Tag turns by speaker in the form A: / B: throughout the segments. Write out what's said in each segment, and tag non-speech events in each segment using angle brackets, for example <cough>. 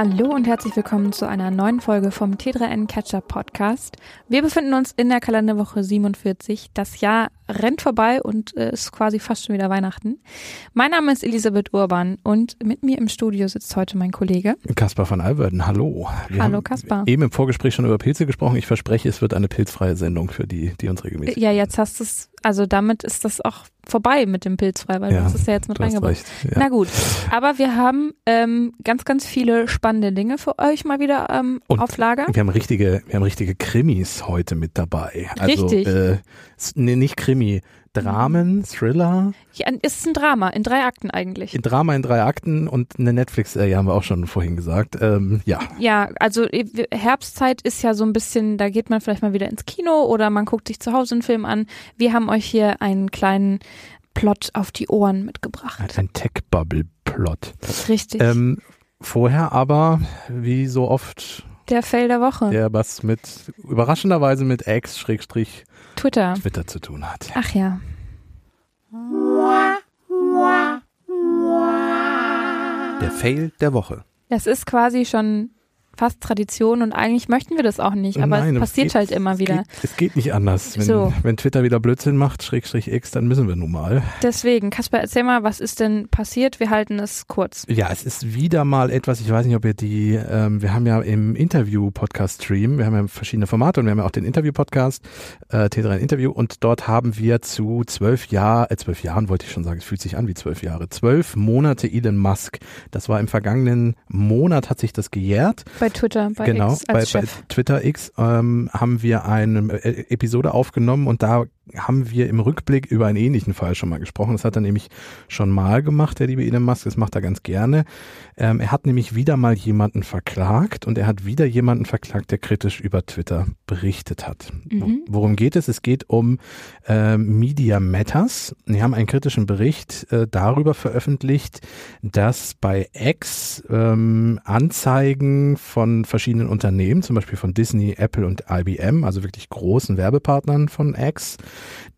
A: Hallo und herzlich willkommen zu einer neuen Folge vom T3N Catcher Podcast. Wir befinden uns in der Kalenderwoche 47. Das Jahr rennt vorbei und äh, ist quasi fast schon wieder Weihnachten. Mein Name ist Elisabeth Urban und mit mir im Studio sitzt heute mein Kollege
B: Kaspar von Alverden. Hallo.
A: Wir Hallo Kaspar.
B: Eben im Vorgespräch schon über Pilze gesprochen. Ich verspreche, es wird eine pilzfreie Sendung für die, die uns regelmäßig.
A: Ja, jetzt hast du es, also damit ist das auch vorbei mit dem Pilzfrei, weil ja, du hast es ja jetzt mit reingebracht. Ja. Na gut, aber wir haben ähm, ganz, ganz viele spannende Dinge für euch mal wieder ähm, auf Lager.
B: Wir haben richtige, wir haben richtige Krimis heute mit dabei.
A: Also, Richtig. Äh,
B: nee, nicht Krimi, Dramen, Thriller.
A: Ja, ist ein Drama, in drei Akten eigentlich.
B: Ein Drama in drei Akten und eine Netflix-Serie haben wir auch schon vorhin gesagt. Ähm, ja.
A: Ja, also äh, Herbstzeit ist ja so ein bisschen, da geht man vielleicht mal wieder ins Kino oder man guckt sich zu Hause einen Film an. Wir haben euch hier einen kleinen Plot auf die Ohren mitgebracht.
B: Ein Tech-Bubble-Plot.
A: Richtig.
B: Ähm, vorher aber, wie so oft
A: der Fail der Woche.
B: Der was mit, überraschenderweise mit X, Schrägstrich,
A: Twitter.
B: Twitter zu tun hat.
A: Ach ja.
B: Der Fail der Woche.
A: Das ist quasi schon fast Tradition und eigentlich möchten wir das auch nicht, aber Nein, es passiert geht, halt immer wieder.
B: Es geht, es geht nicht anders. Wenn, so. wenn Twitter wieder Blödsinn macht, Schrägstrich X, dann müssen wir nun mal.
A: Deswegen, Kasper, erzähl mal, was ist denn passiert? Wir halten es kurz.
B: Ja, es ist wieder mal etwas, ich weiß nicht, ob ihr die, ähm, wir haben ja im Interview-Podcast-Stream, wir haben ja verschiedene Formate und wir haben ja auch den Interview-Podcast, äh, T3 Interview und dort haben wir zu zwölf Jahren, äh, zwölf Jahren wollte ich schon sagen, es fühlt sich an wie zwölf Jahre, zwölf Monate Elon Musk. Das war im vergangenen Monat, hat sich das gejährt.
A: Bei bei Twitter, bei
B: genau,
A: X als
B: bei, bei Twitter X ähm, haben wir eine äh, Episode aufgenommen und da haben wir im Rückblick über einen ähnlichen Fall schon mal gesprochen. Das hat er nämlich schon mal gemacht, der liebe Elon Musk. Das macht er ganz gerne. Ähm, er hat nämlich wieder mal jemanden verklagt und er hat wieder jemanden verklagt, der kritisch über Twitter berichtet hat. Mhm. Worum geht es? Es geht um äh, Media Matters. Die haben einen kritischen Bericht äh, darüber veröffentlicht, dass bei X ähm, Anzeigen von verschiedenen Unternehmen, zum Beispiel von Disney, Apple und IBM, also wirklich großen Werbepartnern von X,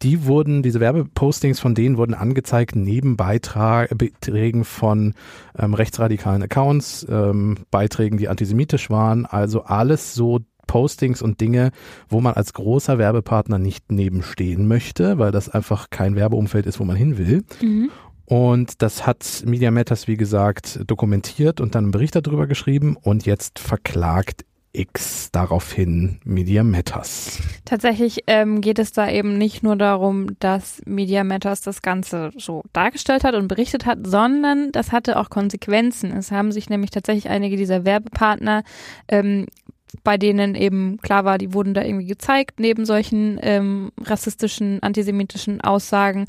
B: die wurden, diese Werbepostings von denen wurden angezeigt neben Beiträgen von ähm, rechtsradikalen Accounts, ähm, Beiträgen, die antisemitisch waren, also alles so Postings und Dinge, wo man als großer Werbepartner nicht nebenstehen möchte, weil das einfach kein Werbeumfeld ist, wo man hin will. Mhm. Und das hat Media Matters, wie gesagt, dokumentiert und dann einen Bericht darüber geschrieben und jetzt verklagt X daraufhin Media Matters.
A: Tatsächlich ähm, geht es da eben nicht nur darum, dass Media Matters das Ganze so dargestellt hat und berichtet hat, sondern das hatte auch Konsequenzen. Es haben sich nämlich tatsächlich einige dieser Werbepartner ähm, bei denen eben klar war, die wurden da irgendwie gezeigt, neben solchen ähm, rassistischen, antisemitischen Aussagen,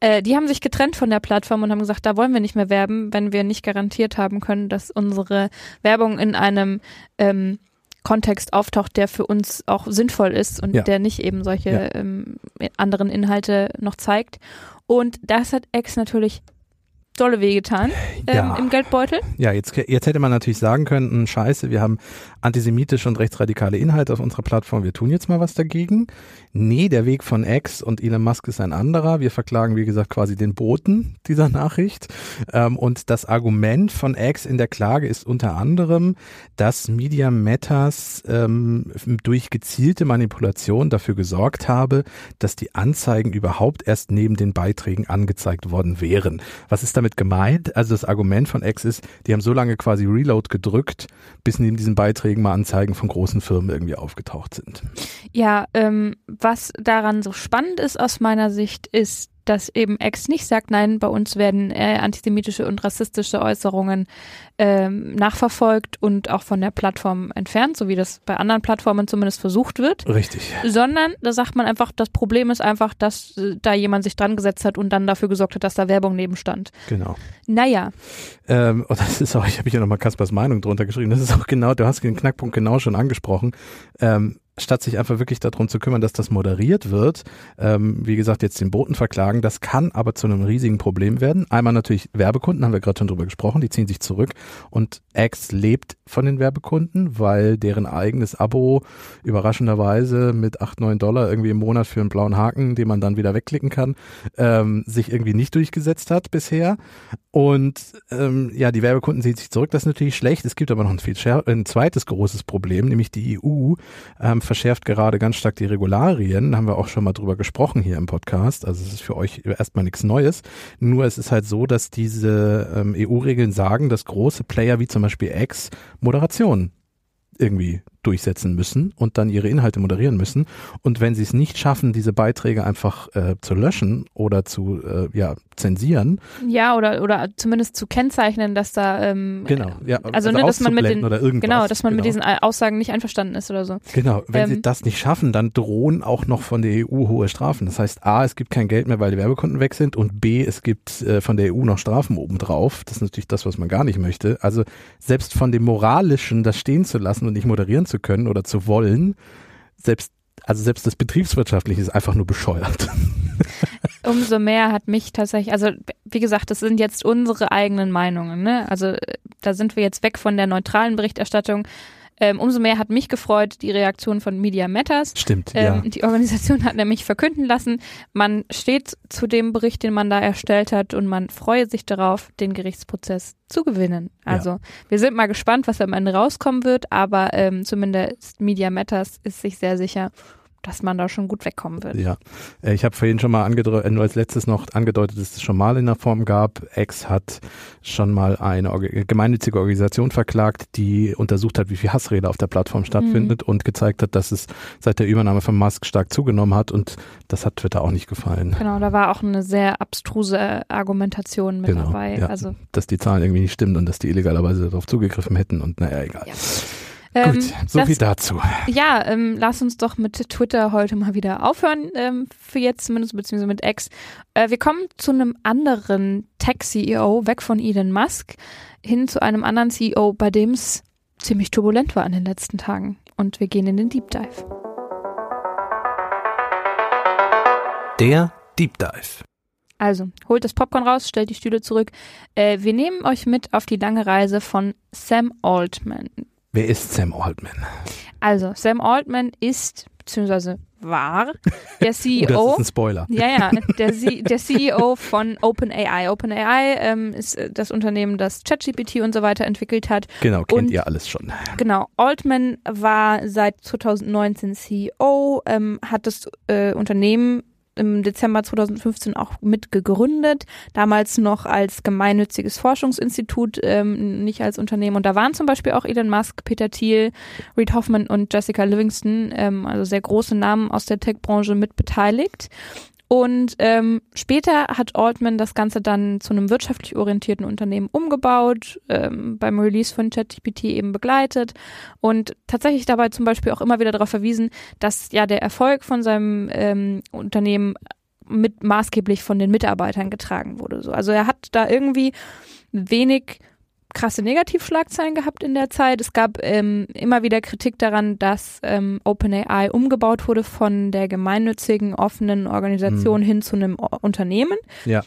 A: äh, die haben sich getrennt von der Plattform und haben gesagt, da wollen wir nicht mehr werben, wenn wir nicht garantiert haben können, dass unsere Werbung in einem ähm, Kontext auftaucht, der für uns auch sinnvoll ist und ja. der nicht eben solche ja. ähm, anderen Inhalte noch zeigt. Und das hat X natürlich dolle wehgetan ähm, ja. im Geldbeutel.
B: Ja, jetzt, jetzt hätte man natürlich sagen können, hm, scheiße, wir haben antisemitische und rechtsradikale Inhalte auf unserer Plattform, wir tun jetzt mal was dagegen. Nee, der Weg von X und Elon Musk ist ein anderer. Wir verklagen, wie gesagt, quasi den Boten dieser Nachricht. Ähm, und das Argument von X in der Klage ist unter anderem, dass Media Matters ähm, durch gezielte Manipulation dafür gesorgt habe, dass die Anzeigen überhaupt erst neben den Beiträgen angezeigt worden wären. Was ist damit gemeint? Also das Argument von X ist, die haben so lange quasi Reload gedrückt, bis neben diesen Beiträgen mal Anzeigen von großen Firmen irgendwie aufgetaucht sind.
A: Ja, ähm, was daran so spannend ist aus meiner Sicht, ist, dass eben Ex nicht sagt, nein, bei uns werden äh, antisemitische und rassistische Äußerungen ähm, nachverfolgt und auch von der Plattform entfernt, so wie das bei anderen Plattformen zumindest versucht wird.
B: Richtig.
A: Sondern da sagt man einfach, das Problem ist einfach, dass äh, da jemand sich dran gesetzt hat und dann dafür gesorgt hat, dass da Werbung neben stand.
B: Genau.
A: Naja.
B: Ähm, und das ist auch, ich habe hier nochmal Kaspers Meinung drunter geschrieben, das ist auch genau, du hast den Knackpunkt genau schon angesprochen. Ähm, statt sich einfach wirklich darum zu kümmern, dass das moderiert wird, ähm, wie gesagt, jetzt den Boten verklagen. Das kann aber zu einem riesigen Problem werden. Einmal natürlich Werbekunden, haben wir gerade schon drüber gesprochen, die ziehen sich zurück und X lebt von den Werbekunden, weil deren eigenes Abo überraschenderweise mit 8, 9 Dollar irgendwie im Monat für einen blauen Haken, den man dann wieder wegklicken kann, ähm, sich irgendwie nicht durchgesetzt hat bisher. Und ähm, ja, die Werbekunden ziehen sich zurück, das ist natürlich schlecht. Es gibt aber noch ein, viel ein zweites großes Problem, nämlich die EU ähm, verschärft gerade ganz stark die Regularien. Da haben wir auch schon mal drüber gesprochen hier im Podcast. Also es ist für euch erstmal nichts Neues. Nur es ist halt so, dass diese ähm, EU-Regeln sagen, dass große Player wie zum Beispiel X Moderation irgendwie durchsetzen müssen und dann ihre Inhalte moderieren müssen. Und wenn sie es nicht schaffen, diese Beiträge einfach äh, zu löschen oder zu äh, ja, zensieren.
A: Ja, oder, oder zumindest zu kennzeichnen, dass da ähm,
B: genau, ja,
A: also, also ne, dass man mit den
B: oder irgendwas,
A: genau, dass man
B: genau.
A: mit diesen Aussagen nicht einverstanden ist oder so.
B: Genau, wenn
A: Ähm,
B: sie das nicht schaffen, dann drohen auch noch von der EU hohe Strafen. Das heißt, A, es gibt kein Geld mehr, weil die Werbekunden weg sind und B, es gibt äh, von der EU noch Strafen obendrauf. Das ist natürlich das, was man gar nicht möchte. Also selbst von dem Moralischen, das stehen zu lassen und nicht moderieren zu können oder zu wollen, selbst also selbst das Betriebswirtschaftliche ist einfach nur bescheuert. <laughs>
A: Umso mehr hat mich tatsächlich, also wie gesagt, das sind jetzt unsere eigenen Meinungen, ne? Also da sind wir jetzt weg von der neutralen Berichterstattung. Ähm, umso mehr hat mich gefreut die Reaktion von Media Matters.
B: Stimmt,
A: Ähm,
B: ja.
A: Die Organisation hat nämlich verkünden lassen, man steht zu dem Bericht, den man da erstellt hat und man freue sich darauf, den Gerichtsprozess zu gewinnen. Also wir sind mal gespannt, was am Ende rauskommen wird, aber ähm, zumindest Media Matters ist sich sehr sicher, dass man da schon gut wegkommen wird.
B: Ja, Äh, ich habe vorhin schon mal angedeutet, nur als letztes noch angedeutet, dass es schon mal in der Form gab. X hat schon mal eine Orga gemeinnützige Organisation verklagt, die untersucht hat, wie viel Hassrede auf der Plattform stattfindet und gezeigt hat, dass es seit der Übernahme von Musk stark zugenommen hat und das hat Twitter auch nicht gefallen.
A: Genau, da war auch eine sehr abstruse Argumentation mit
B: Genau,
A: dabei.
B: ja.
A: Also
B: Dass die Zahlen irgendwie nicht stimmen und dass die illegalerweise darauf zugegriffen hätten und naja, egal.
A: Ja. Ähm,
B: Gut, so
A: das-
B: viel dazu.
A: Ja, ähm, lass uns doch mit Twitter heute mal wieder aufhören, ähm, für jetzt zumindest, beziehungsweise mit X. Äh, wir kommen zu einem anderen Tech-CEO, weg von Elon Musk, hin zu einem anderen CEO, bei dem es ziemlich turbulent war in den letzten Tagen. Und wir gehen in den Deep Dive.
B: Der Deep Dive.
A: Also, holt das Popcorn raus, stellt die Stühle zurück. Äh, wir nehmen euch mit auf die lange Reise von Sam Altman.
B: Wer ist Sam Altman?
A: Also, Sam Altman ist, beziehungsweise war, der <laughs>
B: Oh,
A: CEO.
B: das ist ein Spoiler.
A: Ja, ja, der, C der CEO von OpenAI. OpenAI ähm, ist äh, das Unternehmen, das ChatGPT und so weiter entwickelt hat.
B: Genau, kennt
A: Und-
B: ihr alles schon.
A: Genau, Altman war seit 2019 CEO, ähm, hat das äh, Unternehmen im Dezember 2015 auch mitgegründet, damals noch als gemeinnütziges Forschungsinstitut, ähm, nicht als Unternehmen. Und da waren zum Beispiel auch Elon Musk, Peter Thiel, Reid Hoffman und Jessica Livingston, ähm, also sehr große Namen aus der Tech-Branche mit beteiligt. Und ähm, später hat Altman das Ganze dann zu einem wirtschaftlich orientierten Unternehmen umgebaut, ähm, beim Release von ChatGPT eben begleitet und tatsächlich dabei zum Beispiel auch immer wieder darauf verwiesen, dass ja der Erfolg von seinem ähm, Unternehmen mit maßgeblich von den Mitarbeitern getragen wurde. So. Also er hat da irgendwie wenig krasse Negativschlagzeilen gehabt in der Zeit. Es gab ähm, immer wieder Kritik daran, dass ähm, OpenAI umgebaut wurde von der gemeinnützigen offenen Organisation hin zu einem O Unternehmen.
B: Ja.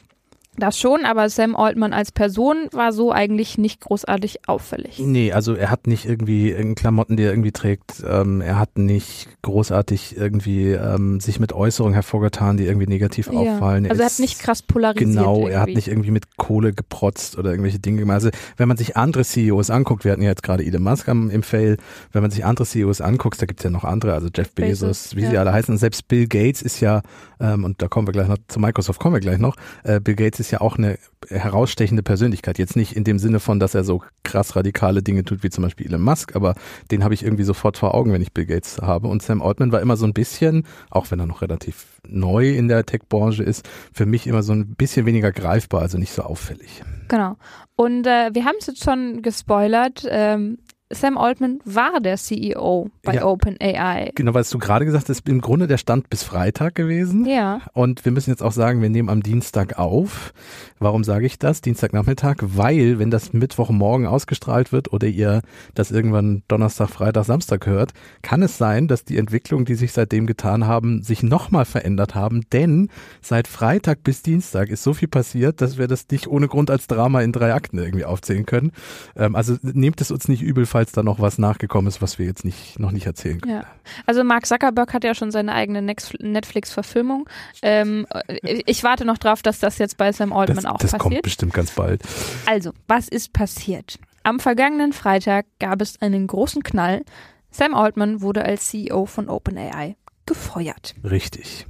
A: Das schon, aber Sam Altman als Person war so eigentlich nicht großartig auffällig.
B: Nee, also er hat nicht irgendwie Klamotten, die er irgendwie trägt. Ähm, er hat nicht großartig irgendwie ähm, sich mit Äußerungen hervorgetan, die irgendwie negativ auffallen.
A: Also er hat nicht krass polarisiert.
B: Genau, er hat
A: irgendwie.
B: nicht irgendwie mit Kohle geprotzt oder irgendwelche Dinge gemacht. Also wenn man sich andere CEOs anguckt, wir hatten ja jetzt gerade Elon Musk im Fail, wenn man sich andere CEOs anguckt, da gibt's ja noch andere, also Jeff Bezos,
A: Bezos,
B: wie
A: ja.
B: sie alle heißen. Selbst Bill Gates ist ja, ähm, und da kommen wir gleich noch, zu Microsoft kommen wir gleich noch, äh, Bill Gates ist ja auch eine herausstechende Persönlichkeit. Jetzt nicht in dem Sinne von, dass er so krass radikale Dinge tut wie zum Beispiel Elon Musk, aber den habe ich irgendwie sofort vor Augen, wenn ich Bill Gates habe. Und Sam Altman war immer so ein bisschen, auch wenn er noch relativ neu in der Tech-Branche ist, für mich immer so ein bisschen weniger greifbar, also nicht so auffällig.
A: Genau. Und äh, wir haben es jetzt schon gespoilert. Ähm, Sam Altman war der CEO bei
B: Ja.
A: OpenAI.
B: Genau, was du gerade gesagt hast, ist im Grunde der Stand bis Freitag gewesen.
A: Ja.
B: Und wir müssen jetzt auch sagen, wir nehmen am Dienstag auf. Warum sage ich das? Dienstagnachmittag, weil wenn das Mittwochmorgen ausgestrahlt wird oder ihr das irgendwann Donnerstag, Freitag, Samstag hört, kann es sein, dass die Entwicklungen, die sich seitdem getan haben, sich nochmal verändert haben. Denn seit Freitag bis Dienstag ist so viel passiert, dass wir das nicht ohne Grund als Drama in drei Akten irgendwie aufzählen können. Ähm, also nehmt es uns nicht übel, falls da noch was nachgekommen ist, was wir jetzt nicht, noch nicht erzählen können.
A: Ja. Also Mark Zuckerberg hat ja schon seine eigene Netflix-Verfilmung. Ähm, äh, ich warte noch drauf, dass das jetzt bei Sam Altman
B: Das,
A: auch
B: das kommt
A: passiert.
B: bestimmt ganz bald.
A: Also, was ist passiert? Am vergangenen Freitag gab es einen großen Knall. Sam Altman wurde als CEO von OpenAI gefeuert.
B: Richtig.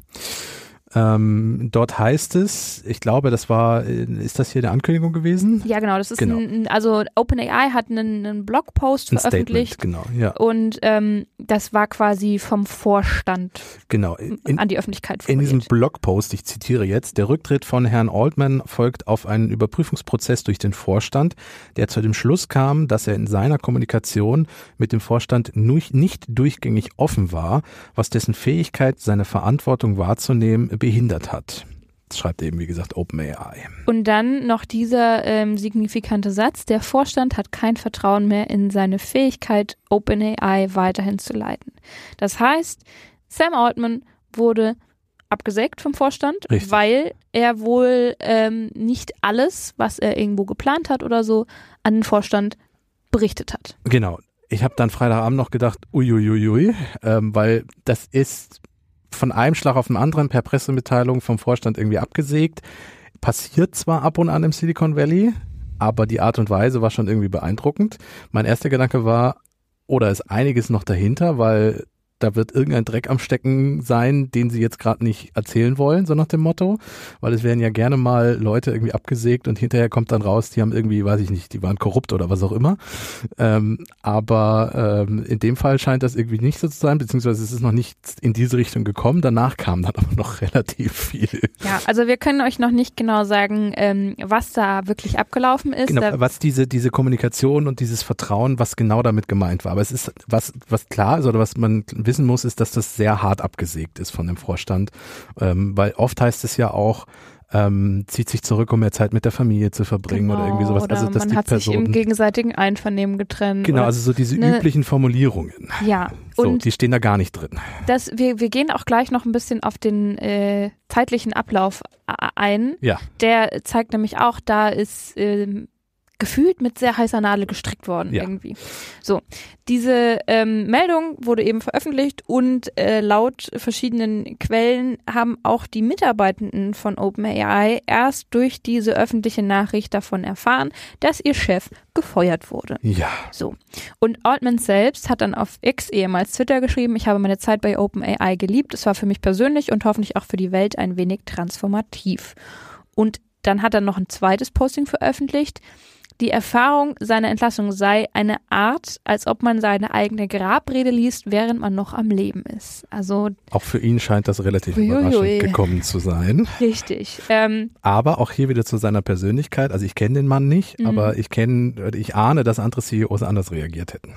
B: Ähm, dort heißt es, ich glaube, das war, äh, ist das hier eine Ankündigung gewesen?
A: Ja, genau. Das ist
B: Genau.
A: ein, also OpenAI hat einen, einen Blogpost
B: Ein
A: veröffentlicht
B: Statement, genau, ja,
A: und ähm, das war quasi vom Vorstand
B: genau. In,
A: an die Öffentlichkeit
B: in diesem
A: formuliert.
B: Blogpost, ich zitiere jetzt, der Rücktritt von Herrn Altman folgt auf einen Überprüfungsprozess durch den Vorstand, der zu dem Schluss kam, dass er in seiner Kommunikation mit dem Vorstand nicht durchgängig offen war, was dessen Fähigkeit, seine Verantwortung wahrzunehmen, behindert hat. Das schreibt eben, wie gesagt, OpenAI.
A: Und dann noch dieser ähm, signifikante Satz, der Vorstand hat kein Vertrauen mehr in seine Fähigkeit, OpenAI weiterhin zu leiten. Das heißt, Sam Altman wurde abgesägt vom Vorstand,
B: Richtig.
A: weil er wohl ähm, nicht alles, was er irgendwo geplant hat oder so, an den Vorstand berichtet hat.
B: Genau. Ich habe dann Freitagabend noch gedacht, uiuiui, ähm, weil das ist von einem Schlag auf den anderen per Pressemitteilung vom Vorstand irgendwie abgesägt. Passiert zwar ab und an im Silicon Valley, aber die Art und Weise war schon irgendwie beeindruckend. Mein erster Gedanke war, oder ist einiges noch dahinter, weil da wird irgendein Dreck am Stecken sein, den sie jetzt gerade nicht erzählen wollen, so nach dem Motto. Weil es werden ja gerne mal Leute irgendwie abgesägt und hinterher kommt dann raus, die haben irgendwie, weiß ich nicht, die waren korrupt oder was auch immer. Ähm, aber ähm, in dem Fall scheint das irgendwie nicht so zu sein, beziehungsweise es ist noch nicht in diese Richtung gekommen. Danach kam dann <laughs> aber noch relativ viel.
A: Ja, also wir können euch noch nicht genau sagen, ähm, was da wirklich abgelaufen ist.
B: Genau,
A: Da,
B: was diese, diese Kommunikation und dieses Vertrauen, was genau damit gemeint war. Aber es ist, was, was klar ist oder was man wissen muss, ist, dass das sehr hart abgesägt ist von dem Vorstand. Ähm, weil oft heißt es ja auch, ähm, zieht sich zurück, um mehr Zeit mit der Familie zu verbringen oder irgendwie sowas.
A: Genau, Oder
B: Also, dass
A: man
B: die
A: hat sich im
B: Personen.
A: gegenseitigen Einvernehmen getrennt.
B: Genau, also so diese
A: ne-
B: üblichen Formulierungen.
A: ja,
B: So,
A: und
B: die stehen da gar nicht drin.
A: das, wir, wir gehen auch gleich noch ein bisschen auf den äh, zeitlichen Ablauf a- ein.
B: Ja.
A: Der zeigt nämlich auch, da ist ähm, gefühlt mit sehr heißer Nadel gestrickt worden
B: Ja.
A: irgendwie. So, diese ähm, Meldung wurde eben veröffentlicht und äh, laut verschiedenen Quellen haben auch die Mitarbeitenden von OpenAI erst durch diese öffentliche Nachricht davon erfahren, dass ihr Chef gefeuert wurde.
B: Ja.
A: So. Und Altman selbst hat dann auf X, ehemals Twitter, geschrieben, ich habe meine Zeit bei OpenAI geliebt. Es war für mich persönlich und hoffentlich auch für die Welt ein wenig transformativ. Und dann hat er noch ein zweites Posting veröffentlicht. Die Erfahrung seiner Entlassung sei eine Art, als ob man seine eigene Grabrede liest, während man noch am Leben ist. Also
B: Auch für ihn scheint das relativ
A: Uiuiui.
B: überraschend gekommen zu sein.
A: richtig. Ähm,
B: Aber auch hier wieder zu seiner Persönlichkeit. Also ich kenne den Mann nicht,
A: Mhm.
B: aber ich kenne, ich ahne, dass andere CEOs anders reagiert hätten.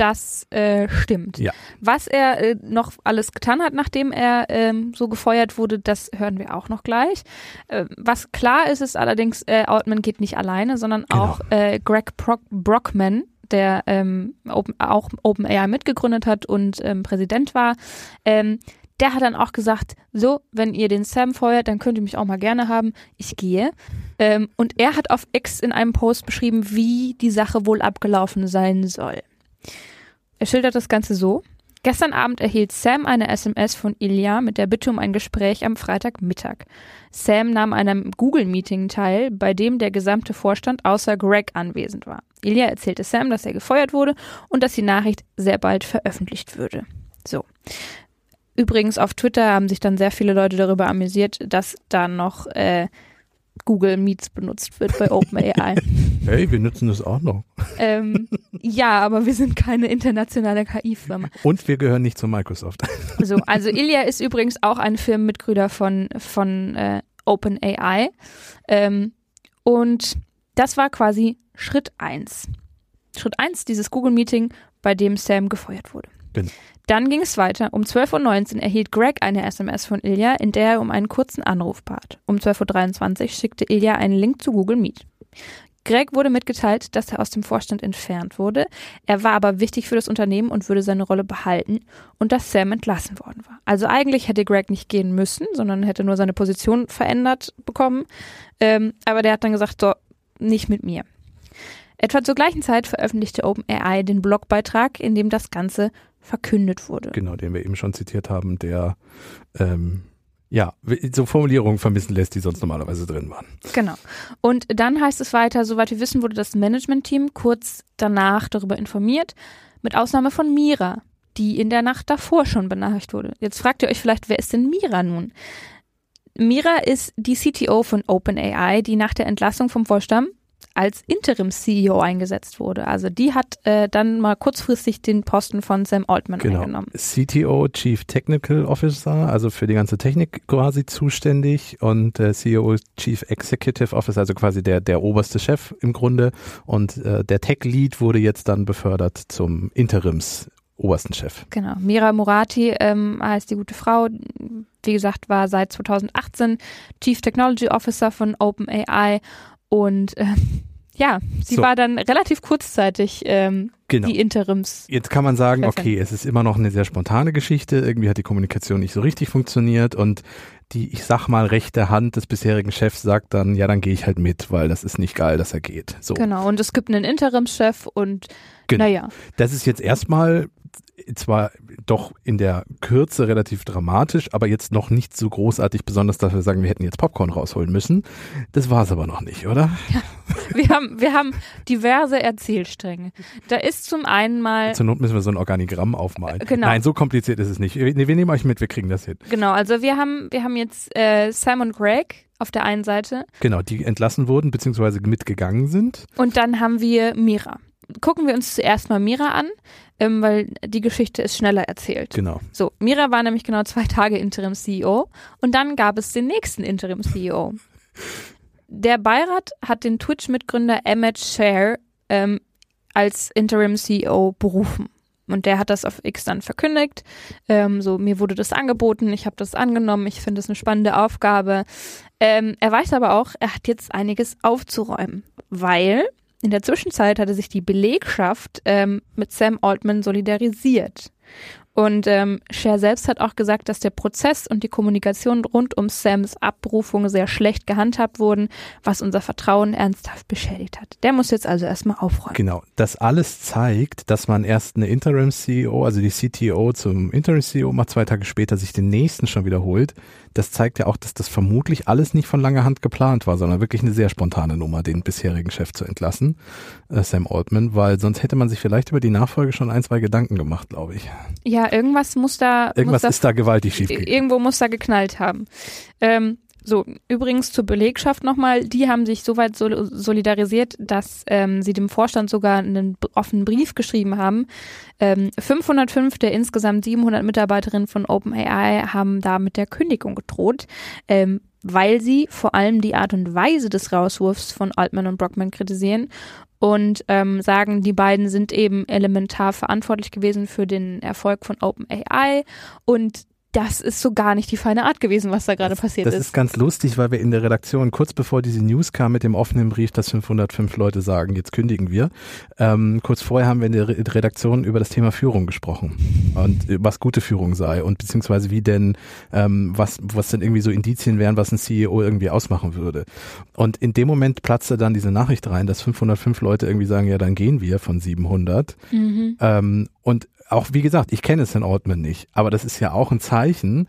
A: Das äh, stimmt.
B: Ja.
A: Was er äh, noch alles getan hat, nachdem er ähm, so gefeuert wurde, das hören wir auch noch gleich. Äh, was klar ist, ist allerdings, äh, Altman geht nicht alleine, sondern
B: Genau.
A: auch äh, Greg Brock Brockman, der ähm, Open, auch OpenAI mitgegründet hat und ähm, Präsident war. Ähm, der hat dann auch gesagt, so, wenn ihr den Sam feuert, dann könnt ihr mich auch mal gerne haben. Ich gehe. Ähm, und er hat auf X in einem Post beschrieben, wie die Sache wohl abgelaufen sein soll. Er schildert das Ganze so. Gestern Abend erhielt Sam eine SMS von Ilya mit der Bitte um ein Gespräch am Freitagmittag. Sam nahm an einem Google-Meeting teil, bei dem der gesamte Vorstand außer Greg anwesend war. Ilya erzählte Sam, dass er gefeuert wurde und dass die Nachricht sehr bald veröffentlicht würde. So. Übrigens auf Twitter haben sich dann sehr viele Leute darüber amüsiert, dass da noch äh, Google Meets benutzt wird bei OpenAI. <laughs>
B: Hey, wir nutzen das auch noch.
A: ähm, ja, aber wir sind keine internationale KI-Firma.
B: Und wir gehören nicht zu Microsoft. <laughs>
A: So, also Ilya ist übrigens auch ein Firmenmitgründer von, von äh, OpenAI. Ähm, und das war quasi Schritt eins. Schritt 1, dieses Google-Meeting, bei dem Sam gefeuert wurde.
B: Genau.
A: Dann ging es weiter. Um 12.19 Uhr erhielt Greg eine SMS von Ilya, in der er um einen kurzen Anruf bat. Um 12.23 Uhr schickte Ilya einen Link zu Google Meet. Greg wurde mitgeteilt, dass er aus dem Vorstand entfernt wurde. Er war aber wichtig für das Unternehmen und würde seine Rolle behalten und dass Sam entlassen worden war. Also eigentlich hätte Greg nicht gehen müssen, sondern hätte nur seine Position verändert bekommen. Ähm, aber der hat dann gesagt, so, nicht mit mir. Etwa zur gleichen Zeit veröffentlichte OpenAI den Blogbeitrag, in dem das Ganze verkündet wurde.
B: Genau, den wir eben schon zitiert haben, der ähm, ja, so Formulierungen vermissen lässt, die sonst normalerweise drin waren.
A: Genau. Und dann heißt es weiter, soweit wir wissen, wurde das Management-Team kurz danach darüber informiert, mit Ausnahme von Mira, die in der Nacht davor schon benachrichtigt wurde. Jetzt fragt ihr euch vielleicht, wer ist denn Mira nun? Mira ist die CTO von OpenAI, die nach der Entlassung vom Vorstand als Interim-CEO eingesetzt wurde. Also die hat äh, dann mal kurzfristig den Posten von Sam Altman
B: genau.
A: eingenommen.
B: CTO, Chief Technical Officer, also für die ganze Technik quasi zuständig und äh, CEO, Chief Executive Officer, also quasi der, der oberste Chef im Grunde. Und äh, der Tech-Lead wurde jetzt dann befördert zum Interims obersten Chef.
A: Genau. Mira Murati ähm, heißt die gute Frau. Wie gesagt, war seit 2018 Chief Technology Officer von OpenAI und äh, <laughs> ja, sie so. war dann relativ kurzzeitig ähm, genau. die Interims.
B: Jetzt kann man sagen, okay, es ist immer noch eine sehr spontane Geschichte. Irgendwie hat die Kommunikation nicht so richtig funktioniert und die, ich sag mal, rechte Hand des bisherigen Chefs sagt dann, ja, dann gehe ich halt mit, weil das ist nicht geil, dass er geht. So.
A: Genau, und es gibt einen Interimschef und genau. naja.
B: Das ist jetzt erstmal zwar doch in der Kürze relativ dramatisch, aber jetzt noch nicht so großartig, besonders dass wir sagen, wir hätten jetzt Popcorn rausholen müssen. Das war es aber noch nicht, oder?
A: Ja, wir haben, wir haben diverse Erzählstränge. Da ist zum einen mal.
B: Zur Not müssen wir so ein Organigramm aufmalen. Genau. Nein, so kompliziert ist es nicht. Wir, wir nehmen euch mit, wir kriegen das hin.
A: Genau, also wir haben, wir haben jetzt äh, Simon Gregg auf der einen Seite.
B: Genau, die entlassen wurden, beziehungsweise mitgegangen sind.
A: Und dann haben wir Mira gucken wir uns zuerst mal Mira an, ähm, weil die Geschichte ist schneller erzählt.
B: Genau.
A: So, Mira war nämlich genau zwei Tage Interim-CEO und dann gab es den nächsten Interim-CEO. Der Beirat hat den Twitch-Mitgründer Emmett Share ähm, als Interim-CEO berufen. Und der hat das auf X dann verkündigt. Ähm, so, mir wurde das angeboten, ich habe das angenommen, ich finde es eine spannende Aufgabe. Ähm, er weiß aber auch, er hat jetzt einiges aufzuräumen, weil in der Zwischenzeit hatte sich die Belegschaft ähm, mit Sam Altman solidarisiert. Und ähm, Cher selbst hat auch gesagt, dass der Prozess und die Kommunikation rund um Sams Abberufung sehr schlecht gehandhabt wurden, was unser Vertrauen ernsthaft beschädigt hat. Der muss jetzt also erstmal aufräumen.
B: Genau. Das alles zeigt, dass man erst eine Interim-CEO, also die CTO zum Interim-CEO macht, zwei Tage später sich den nächsten schon wiederholt das zeigt ja auch, dass das vermutlich alles nicht von langer Hand geplant war, sondern wirklich eine sehr spontane Nummer, den bisherigen Chef zu entlassen, äh, Sam Altman, weil sonst hätte man sich vielleicht über die Nachfolge schon ein, zwei Gedanken gemacht, glaube ich.
A: Ja, irgendwas muss da.
B: Irgendwas
A: muss
B: ist da gewaltig schief.
A: Irgendwo muss da geknallt haben. Ähm, so, übrigens zur Belegschaft nochmal, die haben sich soweit solidarisiert, dass ähm, sie dem Vorstand sogar einen offenen Brief geschrieben haben. Ähm, 505 der insgesamt 700 Mitarbeiterinnen von OpenAI haben da mit der Kündigung gedroht, ähm, weil sie vor allem die Art und Weise des Rauswurfs von Altman und Brockman kritisieren und ähm, sagen, die beiden sind eben elementar verantwortlich gewesen für den Erfolg von OpenAI und das ist so gar nicht die feine Art gewesen, was da gerade passiert
B: das
A: ist.
B: Das ist ganz lustig, weil wir in der Redaktion kurz bevor diese News kam mit dem offenen Brief, dass 505 Leute sagen, jetzt kündigen wir. Ähm, kurz vorher haben wir in der Redaktion über das Thema Führung gesprochen und was gute Führung sei und beziehungsweise wie denn, ähm, was, was denn irgendwie so Indizien wären, was ein CEO irgendwie ausmachen würde. Und in dem Moment platzte dann diese Nachricht rein, dass 505 Leute irgendwie sagen, ja, dann gehen wir von 700. Mhm. Ähm, und auch wie gesagt, ich kenne Sam Altman nicht, aber das ist ja auch ein Zeichen,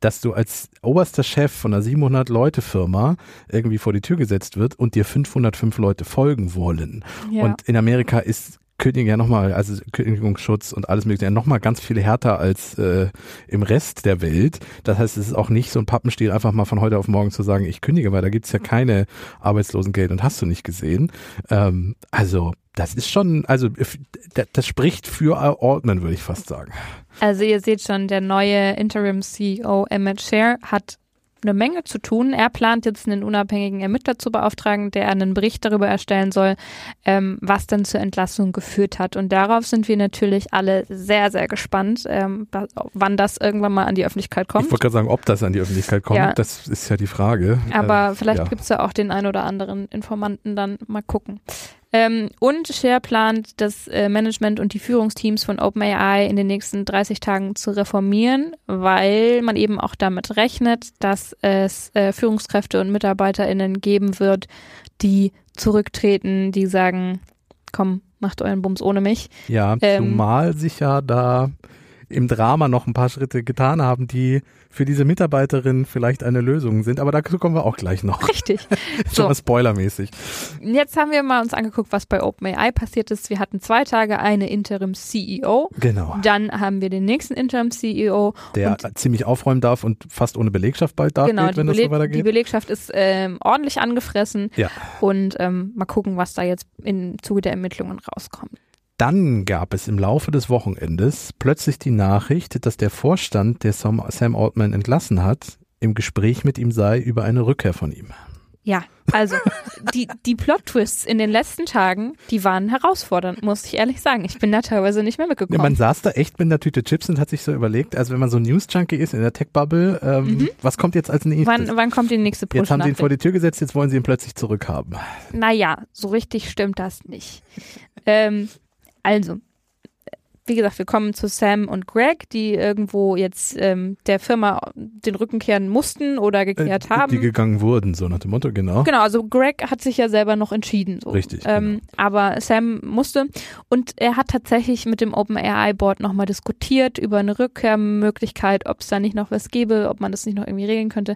B: dass du als oberster Chef von einer 700 Leute Firma irgendwie vor die Tür gesetzt wird und dir 505 Leute folgen wollen. Ja. Und in Amerika ist Kündigung ja nochmal, also Kündigungsschutz und alles mögliche, ja nochmal ganz viel härter als äh, im Rest der Welt. Das heißt, es ist auch nicht so ein Pappenstiel, einfach mal von heute auf morgen zu sagen, ich kündige, weil da gibt's ja keine Arbeitslosengeld und hast du nicht gesehen. Ähm, also das ist schon, also das spricht für Altman, würde ich fast sagen.
A: Also ihr seht schon, der neue Interim CEO Emmett Share hat eine Menge zu tun. Er plant jetzt einen unabhängigen Ermittler zu beauftragen, der einen Bericht darüber erstellen soll, ähm, was dann zur Entlassung geführt hat. Und darauf sind wir natürlich alle sehr, sehr gespannt, ähm, wann das irgendwann mal an die Öffentlichkeit kommt.
B: Ich wollte gerade sagen, ob das an die Öffentlichkeit kommt,
A: Ja.
B: das ist ja die Frage.
A: Aber
B: Ähm,
A: vielleicht
B: ja.
A: gibt's ja auch den ein oder anderen Informanten dann mal gucken. Ähm, und Share plant, das äh, Management und die Führungsteams von OpenAI in den nächsten 30 Tagen zu reformieren, weil man eben auch damit rechnet, dass es äh, Führungskräfte und MitarbeiterInnen geben wird, die zurücktreten, die sagen, komm, macht euren Bums ohne mich.
B: Ja,
A: Ähm,
B: zumal sich ja da im Drama noch ein paar Schritte getan haben, die für diese Mitarbeiterin vielleicht eine Lösung sind. Aber dazu kommen wir auch gleich noch.
A: Richtig. <laughs>
B: Schon
A: So.
B: mal spoilermäßig.
A: Jetzt haben wir mal uns angeguckt, was bei OpenAI passiert ist. Wir hatten zwei Tage eine Interim-CEO.
B: Genau.
A: Dann haben wir den nächsten Interim-CEO.
B: Der ziemlich aufräumen darf und fast ohne Belegschaft bald da
A: Genau, die,
B: wenn das so weitergeht.
A: die Belegschaft ist ähm, ordentlich angefressen.
B: Ja.
A: Und ähm, mal gucken, was da jetzt im Zuge der Ermittlungen rauskommt.
B: Dann gab es im Laufe des Wochenendes plötzlich die Nachricht, dass der Vorstand, der Sam, Sam Altman entlassen hat, im Gespräch mit ihm sei über eine Rückkehr von ihm.
A: Ja, also die, die Plot-Twists in den letzten Tagen, die waren herausfordernd, muss ich ehrlich sagen. Ich bin da teilweise nicht mehr
B: Ja,
A: mitgekommen.
B: man saß da echt mit einer Tüte Chips und hat sich so überlegt, also wenn man so News-Junkie ist in der Tech-Bubble, ähm, was kommt jetzt als nächstes?
A: Mhm. wann, wann kommt die nächste
B: jetzt haben sie ihn vor die Tür gesetzt, jetzt wollen sie ihn plötzlich zurückhaben.
A: Naja, so richtig stimmt das nicht. ähm, also, wie gesagt, wir kommen zu Sam und Greg, die irgendwo jetzt ähm, der Firma den Rücken kehren mussten oder gekehrt
B: Äh,
A: haben.
B: Die gegangen wurden, so nach dem Motto, genau.
A: Genau, also Greg hat sich ja selber noch entschieden. So.
B: Richtig,
A: Ähm, Aber Sam musste und er hat tatsächlich mit dem OpenAI Board nochmal diskutiert über eine Rückkehrmöglichkeit, ob es da nicht noch was gäbe, ob man das nicht noch irgendwie regeln könnte.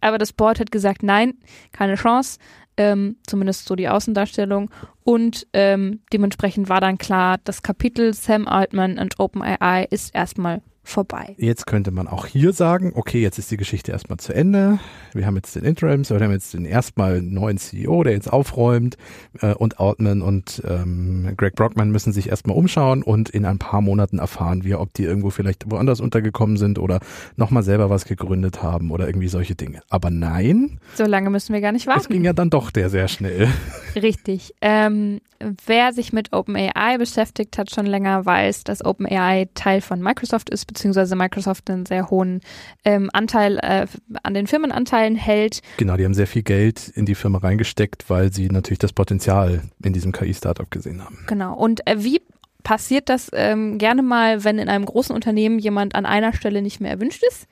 A: Aber das Board hat gesagt, nein, keine Chance. Ähm, zumindest so die Außendarstellung. Und ähm, dementsprechend war dann klar, das Kapitel Sam Altman und OpenAI ist erstmal vorbei.
B: Jetzt könnte man auch hier sagen, okay, jetzt ist die Geschichte erstmal zu Ende. Wir haben jetzt den Interims, wir haben jetzt den erstmal neuen CEO, der jetzt aufräumt äh, und Altman und ähm, Greg Brockman müssen sich erstmal umschauen und in ein paar Monaten erfahren wir, ob die irgendwo vielleicht woanders untergekommen sind oder nochmal selber was gegründet haben oder irgendwie solche Dinge. Aber nein,
A: So lange müssen wir gar nicht warten.
B: es ging ja dann doch der sehr schnell.
A: Richtig. Ähm, wer sich mit OpenAI beschäftigt hat schon länger, weiß, dass OpenAI Teil von Microsoft ist, beziehungsweise Microsoft einen sehr hohen ähm, Anteil äh, an den Firmenanteilen hält.
B: Genau, die haben sehr viel Geld in die Firma reingesteckt, weil sie natürlich das Potenzial in diesem KI-Startup gesehen haben.
A: Genau. Und äh, wie passiert das ähm, gerne mal, wenn in einem großen Unternehmen jemand an einer Stelle nicht mehr erwünscht ist?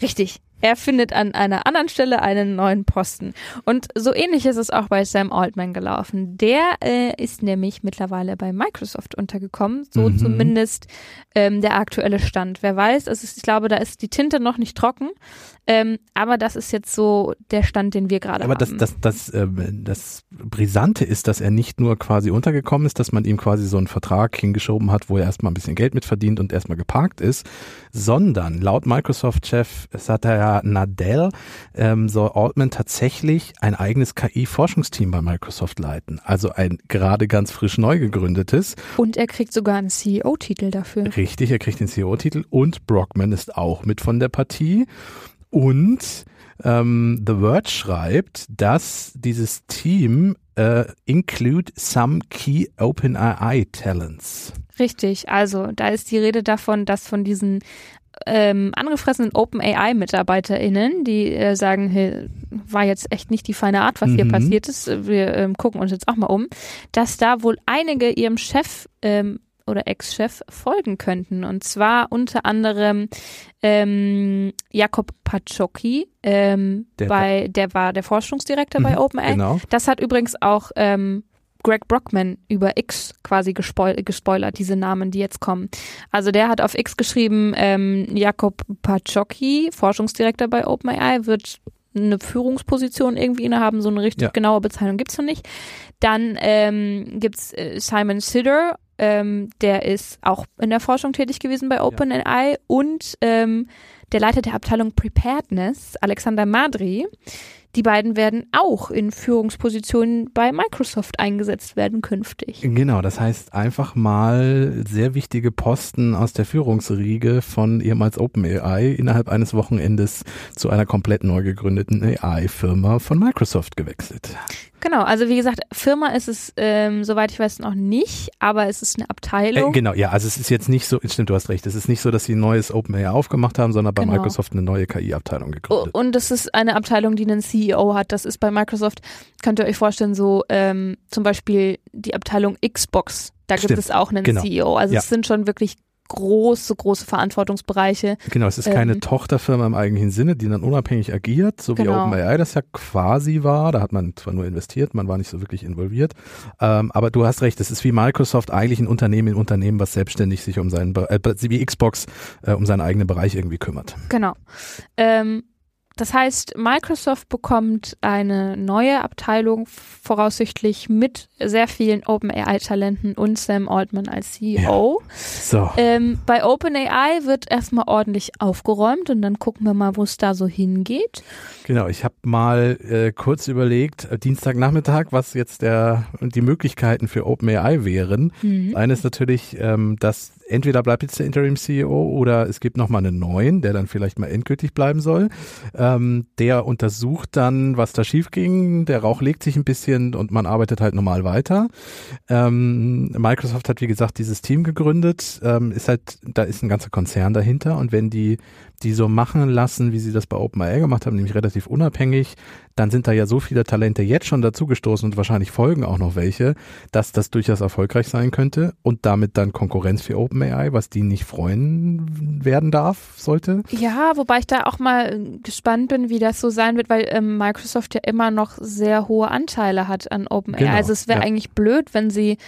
A: Richtig. Er findet an einer anderen Stelle einen neuen Posten. Und so ähnlich ist es auch bei Sam Altman gelaufen. Der äh, ist nämlich mittlerweile bei Microsoft untergekommen. So
B: Mhm.
A: zumindest ähm, der aktuelle Stand. Wer weiß, ist, ich glaube, da ist die Tinte noch nicht trocken. Ähm, aber das ist jetzt so der Stand, den wir gerade
B: Aber
A: haben.
B: das, das, das, ähm, das Brisante ist, dass er nicht nur quasi untergekommen ist, dass man ihm quasi so einen Vertrag hingeschoben hat, wo er erstmal ein bisschen Geld mitverdient und erstmal geparkt ist, sondern laut Microsoft-Chef Satya Nadell ähm, soll Altman tatsächlich ein eigenes KI-Forschungsteam bei Microsoft leiten. Also ein gerade ganz frisch neu gegründetes.
A: Und er kriegt sogar einen CEO-Titel dafür.
B: Richtig, er kriegt den CEO-Titel und Brockman ist auch mit von der Partie. Und ähm, The Word schreibt, dass dieses Team äh, include some key OpenAI talents.
A: Richtig, also da ist die Rede davon, dass von diesen ähm, angefressenen OpenAI-MitarbeiterInnen, die äh, sagen, hey, war jetzt echt nicht die feine Art, was hier
B: Mhm.
A: passiert ist, wir ähm, gucken uns jetzt auch mal um, dass da wohl einige ihrem Chef ähm, oder Ex-Chef folgen könnten. Und zwar unter anderem ähm, Jakob Pachocki, ähm,
B: Der
A: bei, der war der Forschungsdirektor bei
B: Mhm,
A: OpenAI.
B: Genau.
A: Das hat übrigens auch ähm, Greg Brockman über X quasi gespoil gespoilert, diese Namen, die jetzt kommen. Also der hat auf X geschrieben, ähm, Jakob Pachocki, Forschungsdirektor bei OpenAI, wird eine Führungsposition irgendwie innehaben, so eine richtig
B: Ja.
A: genaue Bezeichnung gibt's noch nicht. Dann ähm, gibt's äh, Simon Sider, ähm, der ist auch in der Forschung tätig gewesen bei OpenAI und ähm, der Leiter der Abteilung Preparedness, Alexander Madri, die beiden werden auch in Führungspositionen bei Microsoft eingesetzt werden künftig.
B: Genau, das heißt einfach mal sehr wichtige Posten aus der Führungsriege von ehemals OpenAI innerhalb eines Wochenendes zu einer komplett neu gegründeten AI-Firma von Microsoft gewechselt.
A: Genau, also wie gesagt, Firma ist es, ähm, soweit ich weiß, noch nicht, aber es ist eine Abteilung.
B: Äh, genau, ja, also es ist jetzt nicht so, stimmt, du hast recht, es ist nicht so, dass sie ein neues OpenAI aufgemacht haben, sondern bei
A: Genau.
B: Microsoft eine neue KI-Abteilung gegründet.
A: Und es ist eine Abteilung, die einen CEO hat. Das ist bei Microsoft, könnt ihr euch vorstellen, so ähm, zum Beispiel die Abteilung Xbox. Da gibt
B: Stimmt,
A: es auch einen
B: genau.
A: CEO. Also
B: Ja.
A: es sind schon wirklich große, große Verantwortungsbereiche.
B: Genau, es ist keine
A: Ähm,
B: Tochterfirma im eigentlichen Sinne, die dann unabhängig agiert, so wie
A: Genau.
B: OpenAI das ja quasi war. Da hat man zwar nur investiert, man war nicht so wirklich involviert. Ähm, aber du hast recht, es ist wie Microsoft eigentlich ein Unternehmen in Unternehmen, was selbstständig sich um seinen, äh, wie Xbox, äh, um seinen eigenen Bereich irgendwie kümmert.
A: Genau. Ähm, das heißt, Microsoft bekommt eine neue Abteilung, voraussichtlich mit sehr vielen OpenAI-Talenten und Sam Altman als CEO.
B: So.
A: Ähm, bei OpenAI wird erstmal ordentlich aufgeräumt und dann gucken wir mal, wo es da so hingeht.
B: Genau, ich habe mal äh, kurz überlegt, äh, Dienstagnachmittag, was jetzt der die Möglichkeiten für OpenAI wären.
A: Mhm.
B: Eines natürlich, ähm, dass entweder bleibt jetzt der Interim CEO oder es gibt nochmal einen neuen, der dann vielleicht mal endgültig bleiben soll. Ähm, der untersucht dann, was da schief ging. Der Rauch legt sich ein bisschen und man arbeitet halt normal weiter. Ähm, Microsoft hat, wie gesagt, dieses Team gegründet. Ähm, ist halt, da ist ein ganzer Konzern dahinter und wenn die die so machen lassen, wie sie das bei OpenAI gemacht haben, nämlich relativ unabhängig, dann sind da ja so viele Talente jetzt schon dazugestoßen und wahrscheinlich folgen auch noch welche, dass das durchaus erfolgreich sein könnte und damit dann Konkurrenz für OpenAI, was die nicht freuen werden darf, sollte.
A: Ja, wobei ich da auch mal gespannt bin, wie das so sein wird, weil ähm, Microsoft ja immer noch sehr hohe Anteile hat an OpenAI.
B: Genau,
A: also es wäre
B: ja.
A: eigentlich blöd, wenn sie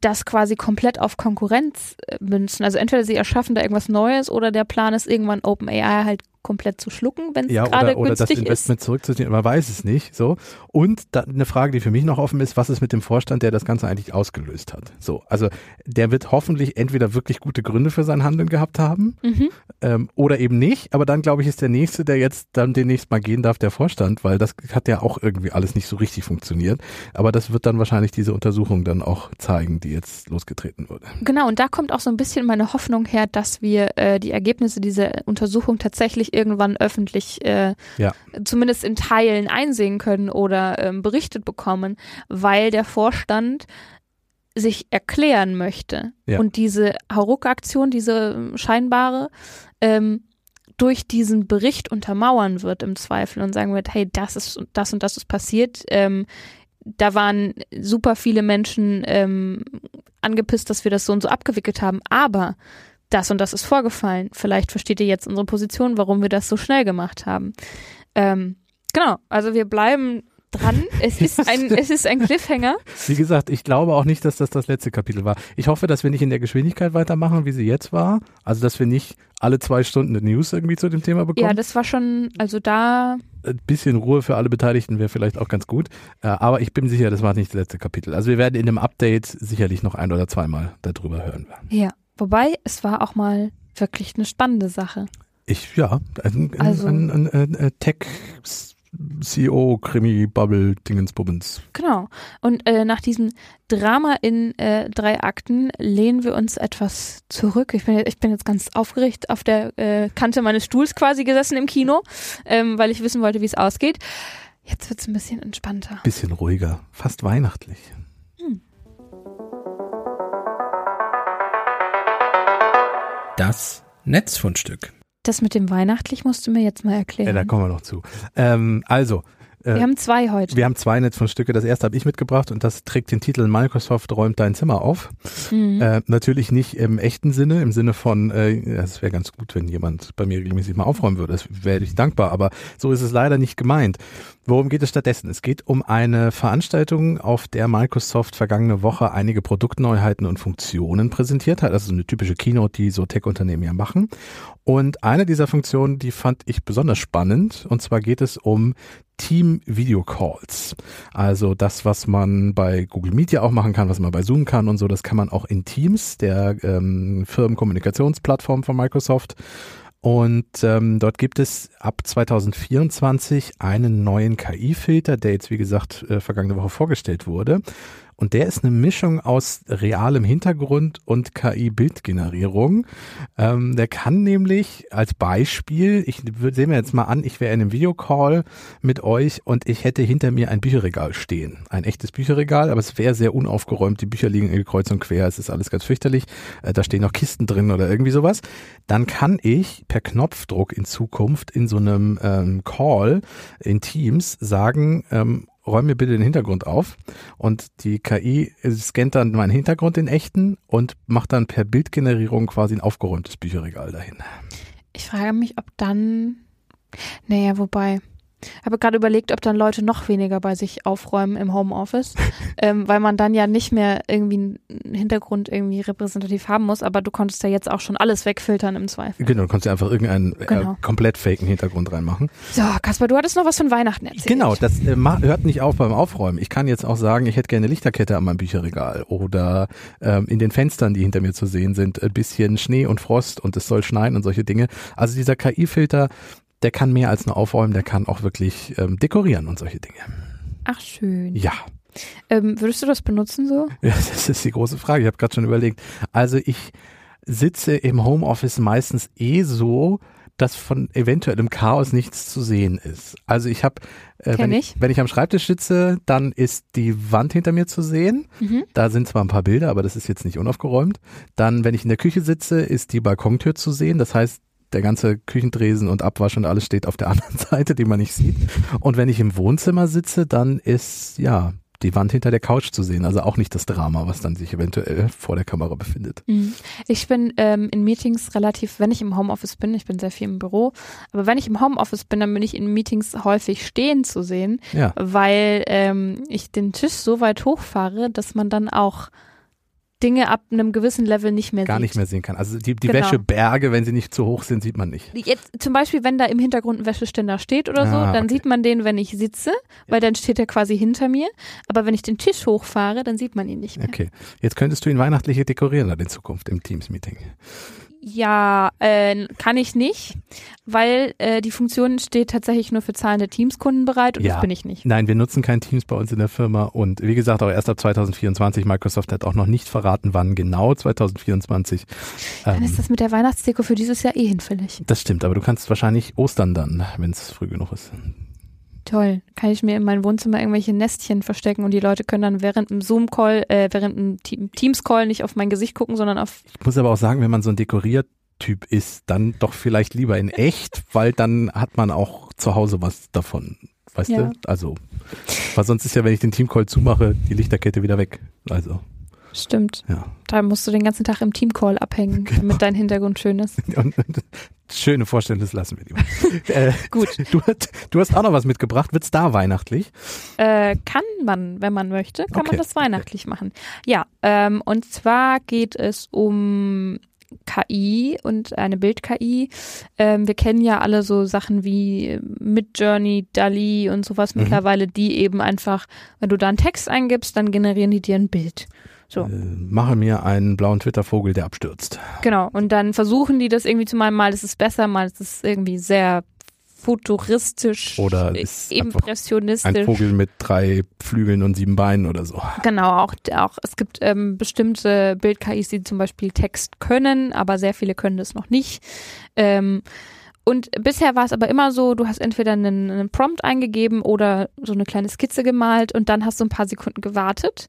A: das quasi komplett auf Konkurrenz äh, münzen. Also entweder sie erschaffen da irgendwas Neues oder der Plan ist irgendwann OpenAI halt komplett zu schlucken, wenn es
B: Ja,
A: gerade
B: oder, oder das
A: günstig ist.
B: Investment zurückzuziehen, man weiß es nicht. So. Und da, eine Frage, die für mich noch offen ist, was ist mit dem Vorstand, der das Ganze eigentlich ausgelöst hat? So, also der wird hoffentlich entweder wirklich gute Gründe für sein Handeln gehabt haben
A: Mhm.
B: ähm, oder eben nicht. Aber dann glaube ich, ist der nächste, der jetzt dann demnächst mal gehen darf, der Vorstand, weil das hat ja auch irgendwie alles nicht so richtig funktioniert. Aber das wird dann wahrscheinlich diese Untersuchung dann auch zeigen, die jetzt losgetreten wurde.
A: Genau, und da kommt auch so ein bisschen meine Hoffnung her, dass wir äh, die Ergebnisse dieser Untersuchung tatsächlich irgendwann öffentlich, äh,
B: Ja.
A: zumindest in Teilen einsehen können oder ähm, berichtet bekommen, weil der Vorstand sich erklären möchte
B: Ja.
A: und diese Hauruck-Aktion, diese ähm, scheinbare, ähm, durch diesen Bericht untermauern wird im Zweifel und sagen wird, hey, das ist das und das ist passiert. Ähm, da waren super viele Menschen ähm, angepisst, dass wir das so und so abgewickelt haben, aber das und das ist vorgefallen. Vielleicht versteht ihr jetzt unsere Position, warum wir das so schnell gemacht haben. Ähm, genau, also wir bleiben dran. <laughs> Es ist ein, es ist ein Cliffhanger.
B: Wie gesagt, ich glaube auch nicht, dass das das letzte Kapitel war. Ich hoffe, dass wir nicht in der Geschwindigkeit weitermachen, wie sie jetzt war. Also, dass wir nicht alle zwei Stunden eine News irgendwie zu dem Thema bekommen.
A: Ja, das war schon, also da,
B: Ein bisschen Ruhe für alle Beteiligten wäre vielleicht auch ganz gut. Äh, Aber ich bin sicher, das war nicht das letzte Kapitel. Also wir werden in dem Update sicherlich noch ein oder zweimal darüber hören.
A: ja. Wobei, es war auch mal wirklich eine spannende Sache.
B: Ich, ja, ein,
A: Also-
B: ein, ein, ein, ein Tech CEO Krimi Bubble Dingensbubbens.
A: Genau. Und äh, nach diesem Drama in äh, drei Akten lehnen wir uns etwas zurück. Ich bin, ich bin jetzt ganz aufgeregt auf der äh, Kante meines Stuhls quasi gesessen im Kino, ähm, weil ich wissen wollte, wie es ausgeht. Jetzt wird es ein bisschen entspannter.
B: Bisschen ruhiger, fast weihnachtlich.
C: Das Netzfundstück.
A: Das mit dem Weihnachtlich musst du mir jetzt mal
B: Ja,
A: erklären.
B: da kommen wir noch zu. Ähm, also, äh,
A: wir haben zwei heute.
B: wir haben zwei Netzfundstücke. Das erste habe ich mitgebracht und das trägt den Titel Microsoft räumt dein Zimmer auf.
A: Mhm.
B: Äh, natürlich nicht im echten Sinne, im Sinne von, äh, es wäre ganz gut, wenn jemand bei mir regelmäßig mal aufräumen würde. Das wäre ich dankbar, aber so ist es leider nicht gemeint. Worum geht es stattdessen? Es geht um eine Veranstaltung, auf der Microsoft vergangene Woche einige Produktneuheiten und Funktionen präsentiert hat. Also eine typische Keynote, die so Tech-Unternehmen ja machen. Und eine dieser Funktionen, die fand ich besonders spannend. Und zwar geht es um Team Video Calls. Also das, was man bei Google Meet ja auch machen kann, was man bei Zoom kann und so, das kann man auch in Teams, der ähm, Firmenkommunikationsplattform von Microsoft. Und ähm, dort gibt es ab 2024 einen neuen KI-Filter, der jetzt wie gesagt äh, vergangene Woche vorgestellt wurde. Und der ist eine Mischung aus realem Hintergrund und KI-Bildgenerierung. Ähm, der kann nämlich als Beispiel, ich sehe mir jetzt mal an, ich wäre in einem Videocall mit euch und ich hätte hinter mir ein Bücherregal stehen. Ein echtes Bücherregal, aber es wäre sehr unaufgeräumt. Die Bücher liegen kreuz und quer, es ist alles ganz fürchterlich. Äh, da stehen noch Kisten drin oder irgendwie sowas. Dann kann ich per Knopfdruck in Zukunft in so einem ähm, Call in Teams sagen, ähm, räum mir bitte den Hintergrund auf. Und die KI scannt dann meinen Hintergrund in echten und macht dann per Bildgenerierung quasi ein aufgeräumtes Bücherregal dahin.
A: Ich frage mich, ob dann, naja, wobei, habe gerade überlegt, ob dann Leute noch weniger bei sich aufräumen im Homeoffice, <laughs> ähm, weil man dann ja nicht mehr irgendwie einen Hintergrund irgendwie repräsentativ haben muss, aber du konntest ja jetzt auch schon alles wegfiltern im Zweifel.
B: Genau, du konntest ja einfach irgendeinen äh, genau. äh, komplett faken Hintergrund reinmachen.
A: So, Kaspar, du hattest noch was von Weihnachten erzählt.
B: Genau, das äh, hört nicht auf beim Aufräumen. Ich kann jetzt auch sagen, ich hätte gerne eine Lichterkette an meinem Bücherregal oder ähm, in den Fenstern, die hinter mir zu sehen sind, ein bisschen Schnee und Frost und es soll schneien und solche Dinge. Also dieser KI-Filter, der kann mehr als nur aufräumen, der kann auch wirklich ähm, dekorieren und solche Dinge.
A: Ach schön.
B: Ja.
A: Ähm, würdest du das benutzen so? <laughs>
B: Ja, das ist die große Frage. Ich habe gerade schon überlegt. Also ich sitze im Homeoffice meistens eh so, dass von eventuellem Chaos nichts zu sehen ist. Also ich habe, äh, wenn, ich. wenn ich am Schreibtisch sitze, dann ist die Wand hinter mir zu sehen. Mhm. Da sind zwar ein paar Bilder, aber das ist jetzt nicht unaufgeräumt. Dann, wenn ich in der Küche sitze, ist die Balkontür zu sehen. Das heißt, der ganze Küchendresen und Abwasch und alles steht auf der <laughs> anderen Seite, die man nicht sieht. Und wenn ich im Wohnzimmer sitze, dann ist ja die Wand hinter der Couch zu sehen. Also auch nicht das Drama, was dann sich eventuell vor der Kamera befindet.
A: Mhm. Ich bin ähm, in Meetings relativ, wenn ich im Homeoffice bin, ich bin sehr viel im Büro, aber wenn ich im Homeoffice bin, dann bin ich in Meetings häufig stehen zu sehen, ja. weil ähm, ich den Tisch so weit hochfahre, dass man dann auch Dinge ab einem gewissen Level nicht mehr
B: Gar
A: sieht.
B: nicht mehr sehen kann. Also die, die genau. Wäscheberge, wenn sie nicht zu hoch sind, sieht man nicht.
A: Jetzt zum Beispiel, wenn da im Hintergrund ein Wäscheständer steht oder so, ah, dann okay. sieht man den, wenn ich sitze, weil dann steht er quasi hinter mir. Aber wenn ich den Tisch hochfahre, dann sieht man ihn nicht mehr.
B: Okay. Jetzt könntest du ihn weihnachtlich dekorieren dann in Zukunft im Teams-Meeting.
A: Ja, äh, kann ich nicht, weil äh, die Funktion steht tatsächlich nur für zahlende Teamskunden bereit und ja. das bin ich nicht.
B: Nein, wir nutzen kein Teams bei uns in der Firma und wie gesagt auch erst ab 2024. Microsoft hat auch noch nicht verraten, wann genau 2024.
A: Dann ähm, ist das mit der Weihnachtsdeko für dieses Jahr eh hinfällig.
B: Das stimmt, aber du kannst wahrscheinlich Ostern dann, wenn es früh genug ist.
A: Toll. Kann ich mir in meinem Wohnzimmer irgendwelche Nestchen verstecken und die Leute können dann während dem Zoom-Call, äh, während dem Teams-Call nicht auf mein Gesicht gucken, sondern auf.
B: Ich muss aber auch sagen, wenn man so ein Dekoriertyp ist, dann doch vielleicht lieber in echt, <laughs> weil dann hat man auch zu Hause was davon. Weißt ja. du? Also, weil sonst ist ja, wenn ich den Team-Call zumache, die Lichterkette wieder weg. Also.
A: Stimmt.
B: Ja.
A: Da musst du den ganzen Tag im Teamcall abhängen, <laughs> genau. damit dein Hintergrund schön ist. <laughs>
B: schöne Vorstellung, das lassen wir lieber. <laughs> äh, Gut. Du, du, hast auch noch was mitgebracht. Wird's da weihnachtlich?
A: Äh, kann man, wenn man möchte, kann okay. man das weihnachtlich okay. machen. Ja, ähm, und zwar geht es um KI und eine Bild-KI. Ähm, wir kennen ja alle so Sachen wie Midjourney, DALI und sowas mhm. mittlerweile, die eben einfach, wenn du da einen Text eingibst, dann generieren die dir ein Bild. So. Äh,
B: mache mir einen blauen Twitter-Vogel, der abstürzt.
A: Genau. Und dann versuchen die das irgendwie zu malen. Mal ist es besser, mal ist es irgendwie sehr futuristisch
B: oder
A: impressionistisch.
B: Ein Vogel mit drei Flügeln und sieben Beinen oder so.
A: Genau, auch, auch es gibt ähm, bestimmte Bild-KIs, die zum Beispiel Text können, aber sehr viele können das noch nicht. Ähm, und bisher war es aber immer so, du hast entweder einen, einen Prompt eingegeben oder so eine kleine Skizze gemalt und dann hast du ein paar Sekunden gewartet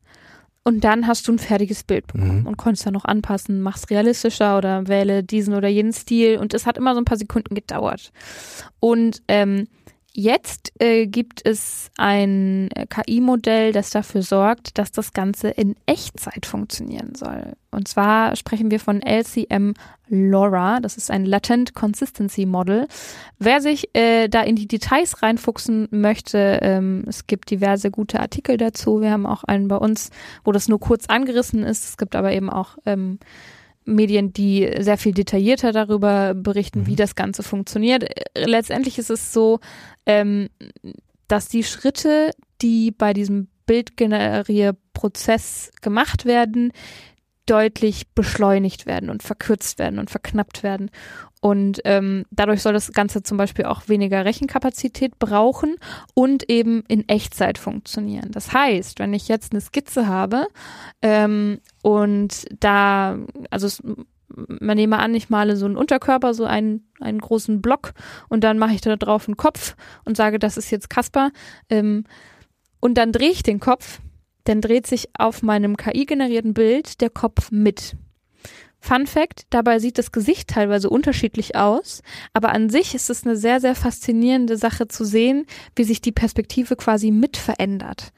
A: und dann hast du ein fertiges Bild bekommen mhm. und konntest dann noch anpassen, machst realistischer oder wähle diesen oder jenen Stil. Und es hat immer so ein paar Sekunden gedauert. Und ähm, Jetzt äh, gibt es ein äh, KI-Modell, das dafür sorgt, dass das Ganze in Echtzeit funktionieren soll. Und zwar sprechen wir von LCM LoRa. Das ist ein Latent Consistency Model. Wer sich äh, da in die Details reinfuchsen möchte, ähm, es gibt diverse gute Artikel dazu. Wir haben auch einen bei uns, wo das nur kurz angerissen ist. Es gibt aber eben auch ähm, Medien, die sehr viel detaillierter darüber berichten, mhm. wie das Ganze funktioniert. Letztendlich ist es so, ähm, dass die Schritte, die bei diesem Bildgenerierprozess gemacht werden, deutlich beschleunigt werden und verkürzt werden und verknappt werden. Und ähm, dadurch soll das Ganze zum Beispiel auch weniger Rechenkapazität brauchen und eben in Echtzeit funktionieren. Das heißt, wenn ich jetzt eine Skizze habe ähm, und da, also es, man nehme an, ich male so einen Unterkörper, so einen, einen großen Block und dann mache ich da drauf einen Kopf und sage, das ist jetzt Kasper. Ähm, und dann drehe ich den Kopf, dann dreht sich auf meinem KI-generierten Bild der Kopf mit. Fun Fact, dabei sieht das Gesicht teilweise unterschiedlich aus, aber an sich ist es eine sehr, sehr faszinierende Sache zu sehen, wie sich die Perspektive quasi mit verändert.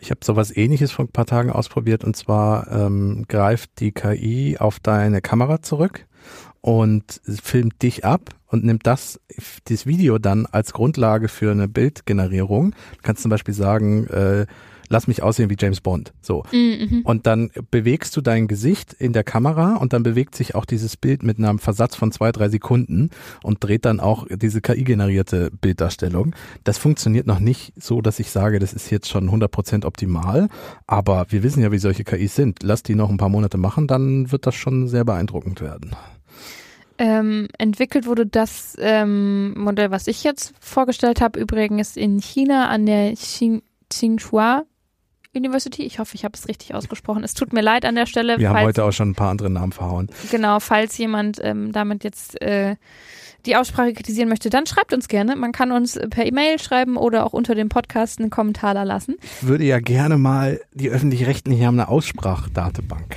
B: Ich habe sowas ähnliches vor ein paar Tagen ausprobiert und zwar ähm, greift die KI auf deine Kamera zurück und filmt dich ab und nimmt das, das Video dann als Grundlage für eine Bildgenerierung. Du kannst zum Beispiel sagen, äh, lass mich aussehen wie James Bond. So. Mhm. Und dann bewegst du dein Gesicht in der Kamera und dann bewegt sich auch dieses Bild mit einem Versatz von zwei, drei Sekunden und dreht dann auch diese KI-generierte Bilddarstellung. Das funktioniert noch nicht so, dass ich sage, das ist jetzt schon 100% optimal. Aber wir wissen ja, wie solche KIs sind. Lass die noch ein paar Monate machen, dann wird das schon sehr beeindruckend werden.
A: Ähm, entwickelt wurde das ähm, Modell, was ich jetzt vorgestellt habe, übrigens in China an der Tsinghua University. Ich hoffe, ich habe es richtig ausgesprochen. Es tut mir leid an der Stelle.
B: Wir haben heute auch schon ein paar andere Namen verhauen.
A: Genau, falls jemand ähm, damit jetzt äh, die Aussprache kritisieren möchte, dann schreibt uns gerne. Man kann uns per E-Mail schreiben oder auch unter dem Podcast einen Kommentar da lassen.
B: Ich würde ja gerne mal, die öffentlich-rechtlichen haben eine Aussprachdatenbank.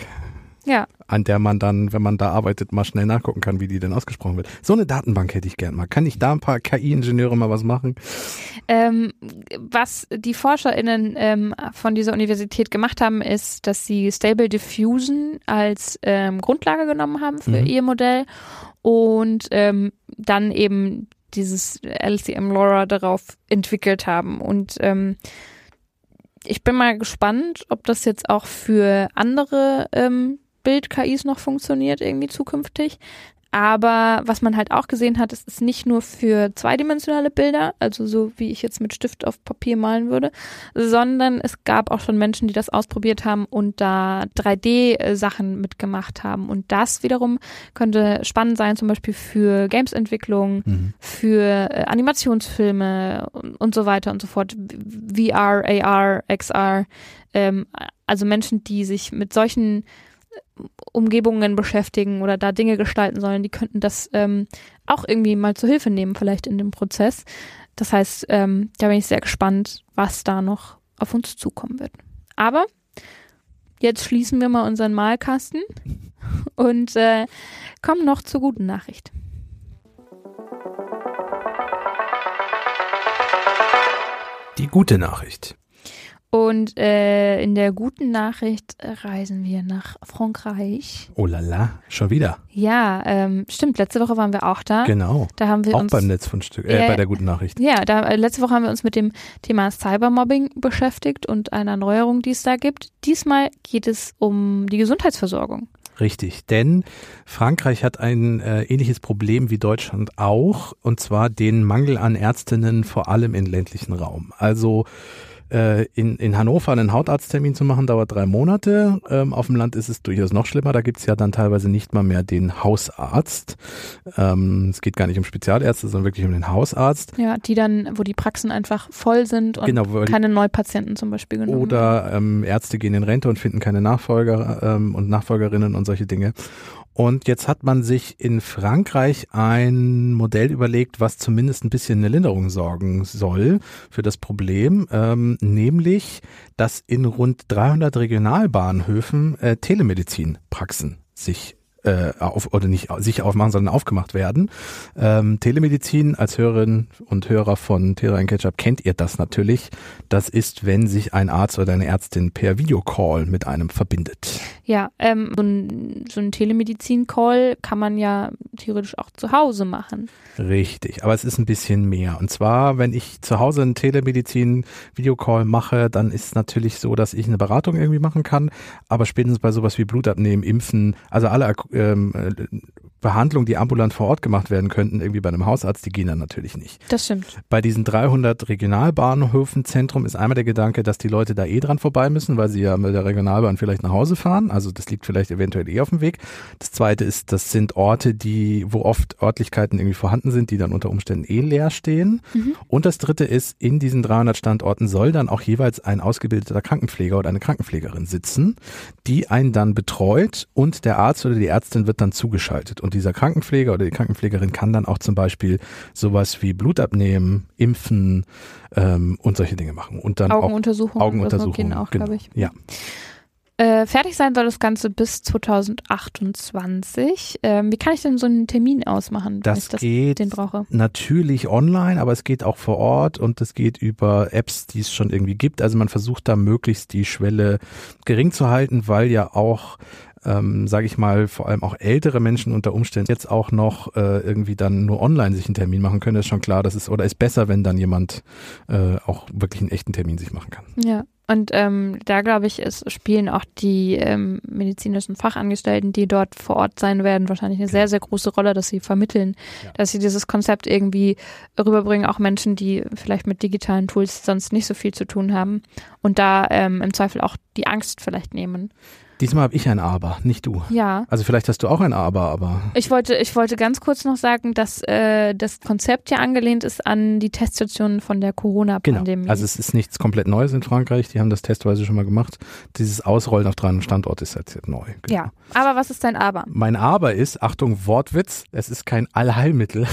A: Ja.
B: An der man dann, wenn man da arbeitet, mal schnell nachgucken kann, wie die denn ausgesprochen wird. So eine Datenbank hätte ich gern mal. Kann ich da ein paar KI-Ingenieure mal was machen?
A: Ähm, was die ForscherInnen ähm, von dieser Universität gemacht haben, ist, dass sie Stable Diffusion als ähm, Grundlage genommen haben für mhm. ihr Modell und ähm, dann eben dieses LCM LoRa darauf entwickelt haben. Und ähm, ich bin mal gespannt, ob das jetzt auch für andere ähm, Bild-KIs noch funktioniert irgendwie zukünftig. Aber was man halt auch gesehen hat, es ist nicht nur für zweidimensionale Bilder, also so wie ich jetzt mit Stift auf Papier malen würde, sondern es gab auch schon Menschen, die das ausprobiert haben und da 3D-Sachen mitgemacht haben. Und das wiederum könnte spannend sein, zum Beispiel für Games-Entwicklung, mhm. für äh, Animationsfilme und, und, so weiter und so fort. VR, AR, XR. Ähm, also Menschen, die sich mit solchen Umgebungen beschäftigen oder da Dinge gestalten sollen, die könnten das ähm, auch irgendwie mal zu Hilfe nehmen, vielleicht in dem Prozess. Das heißt, ähm, da bin ich sehr gespannt, was da noch auf uns zukommen wird. Aber jetzt schließen wir mal unseren Malkasten <laughs> und äh, kommen noch zur guten Nachricht.
B: Die gute Nachricht.
A: Und äh, in der guten Nachricht reisen wir nach Frankreich.
B: Oh la la, schon wieder.
A: Ja, ähm, stimmt. Letzte Woche waren wir auch da.
B: Genau.
A: Da haben wir
B: auch
A: uns,
B: beim Netzfundstück, äh, äh, bei der guten Nachricht.
A: Ja, da, äh, letzte Woche haben wir uns mit dem Thema Cybermobbing beschäftigt und einer Neuerung, die es da gibt. Diesmal geht es um die Gesundheitsversorgung.
B: Richtig, denn Frankreich hat ein äh, ähnliches Problem wie Deutschland auch, und zwar den Mangel an Ärztinnen vor allem im ländlichen Raum. Also äh, in, in Hannover einen Hautarzttermin zu machen, dauert drei Monate. Ähm, auf dem Land ist es durchaus noch schlimmer. Da gibt's ja dann teilweise nicht mal mehr den Hausarzt. Ähm, es geht gar nicht um Spezialärzte, sondern wirklich um den Hausarzt.
A: Ja, die dann, wo die Praxen einfach voll sind und genau, keine Neupatienten zum Beispiel genommen
B: Oder ähm, Ärzte gehen in Rente und finden keine Nachfolger ähm, und Nachfolgerinnen und solche Dinge. Und jetzt hat man sich in Frankreich ein Modell überlegt, was zumindest ein bisschen eine Linderung sorgen soll für das Problem, ähm, nämlich, dass in rund 300 Regionalbahnhöfen äh, Telemedizinpraxen sich äh, auf, oder nicht sich aufmachen, sondern aufgemacht werden. Ähm, Telemedizin als Hörerin und Hörer von Terra Ketchup kennt ihr das natürlich. Das ist, wenn sich ein Arzt oder eine Ärztin per Videocall mit einem verbindet.
A: Ja, ähm, so ein, so ein Telemedizin-Call kann man ja theoretisch auch zu Hause machen.
B: Richtig, aber es ist ein bisschen mehr. Und zwar, wenn ich zu Hause einen Telemedizin-Videocall mache, dann ist es natürlich so, dass ich eine Beratung irgendwie machen kann. Aber spätestens bei sowas wie Blutabnehmen, Impfen, also alle ähm, Behandlungen, die ambulant vor Ort gemacht werden könnten, irgendwie bei einem Hausarzt, die gehen dann natürlich nicht.
A: Das stimmt.
B: Bei diesen 300 Regionalbahnhöfen Zentrum ist einmal der Gedanke, dass die Leute da eh dran vorbei müssen, weil sie ja mit der Regionalbahn vielleicht nach Hause fahren. Also das liegt vielleicht eventuell eh auf dem Weg. Das zweite ist, das sind Orte, die, wo oft Örtlichkeiten irgendwie vorhanden sind, die dann unter Umständen eh leer stehen.
A: Mhm.
B: Und das dritte ist, in diesen 300 Standorten soll dann auch jeweils ein ausgebildeter Krankenpfleger oder eine Krankenpflegerin sitzen, die einen dann betreut und der Arzt oder die Ärztin wird dann zugeschaltet. Und dieser Krankenpfleger oder die Krankenpflegerin kann dann auch zum Beispiel sowas wie Blut abnehmen, impfen ähm, und solche Dinge machen. Und dann auch
A: Augenuntersuchungen.
B: Augenuntersuchungen.
A: Auch,
B: genau.
A: glaube ich.
B: Ja.
A: Äh, fertig sein soll das Ganze bis 2028. Ähm, wie kann ich denn so einen Termin ausmachen, wenn
B: Das
A: ich das,
B: geht
A: den brauche?
B: natürlich online, aber es geht auch vor Ort und es geht über Apps, die es schon irgendwie gibt. Also man versucht da möglichst die Schwelle gering zu halten, weil ja auch ähm, sage ich mal, vor allem auch ältere Menschen unter Umständen jetzt auch noch äh, irgendwie dann nur online sich einen Termin machen können, ist schon klar, das ist oder ist besser, wenn dann jemand äh, auch wirklich einen echten Termin sich machen kann.
A: Ja. Und ähm, da glaube ich, es spielen auch die ähm, medizinischen Fachangestellten, die dort vor Ort sein werden, wahrscheinlich eine sehr, sehr große Rolle, dass sie vermitteln,
B: Ja.
A: dass sie dieses Konzept irgendwie rüberbringen, auch Menschen, die vielleicht mit digitalen Tools sonst nicht so viel zu tun haben und da ähm, im Zweifel auch die Angst vielleicht nehmen.
B: Diesmal habe ich ein Aber, nicht du.
A: Ja.
B: Also vielleicht hast du auch ein Aber, aber
A: Ich wollte, ich wollte ganz kurz noch sagen, dass äh, das Konzept ja angelehnt ist an die Teststationen von der
B: Genau.
A: Corona-Pandemie.
B: Also es ist nichts komplett Neues in Frankreich. Die haben das testweise schon mal gemacht. Dieses Ausrollen auf 300 Standorte ist jetzt neu. Genau.
A: ja. Aber was ist dein Aber?
B: Mein Aber ist, Achtung, Wortwitz, es ist kein Allheilmittel.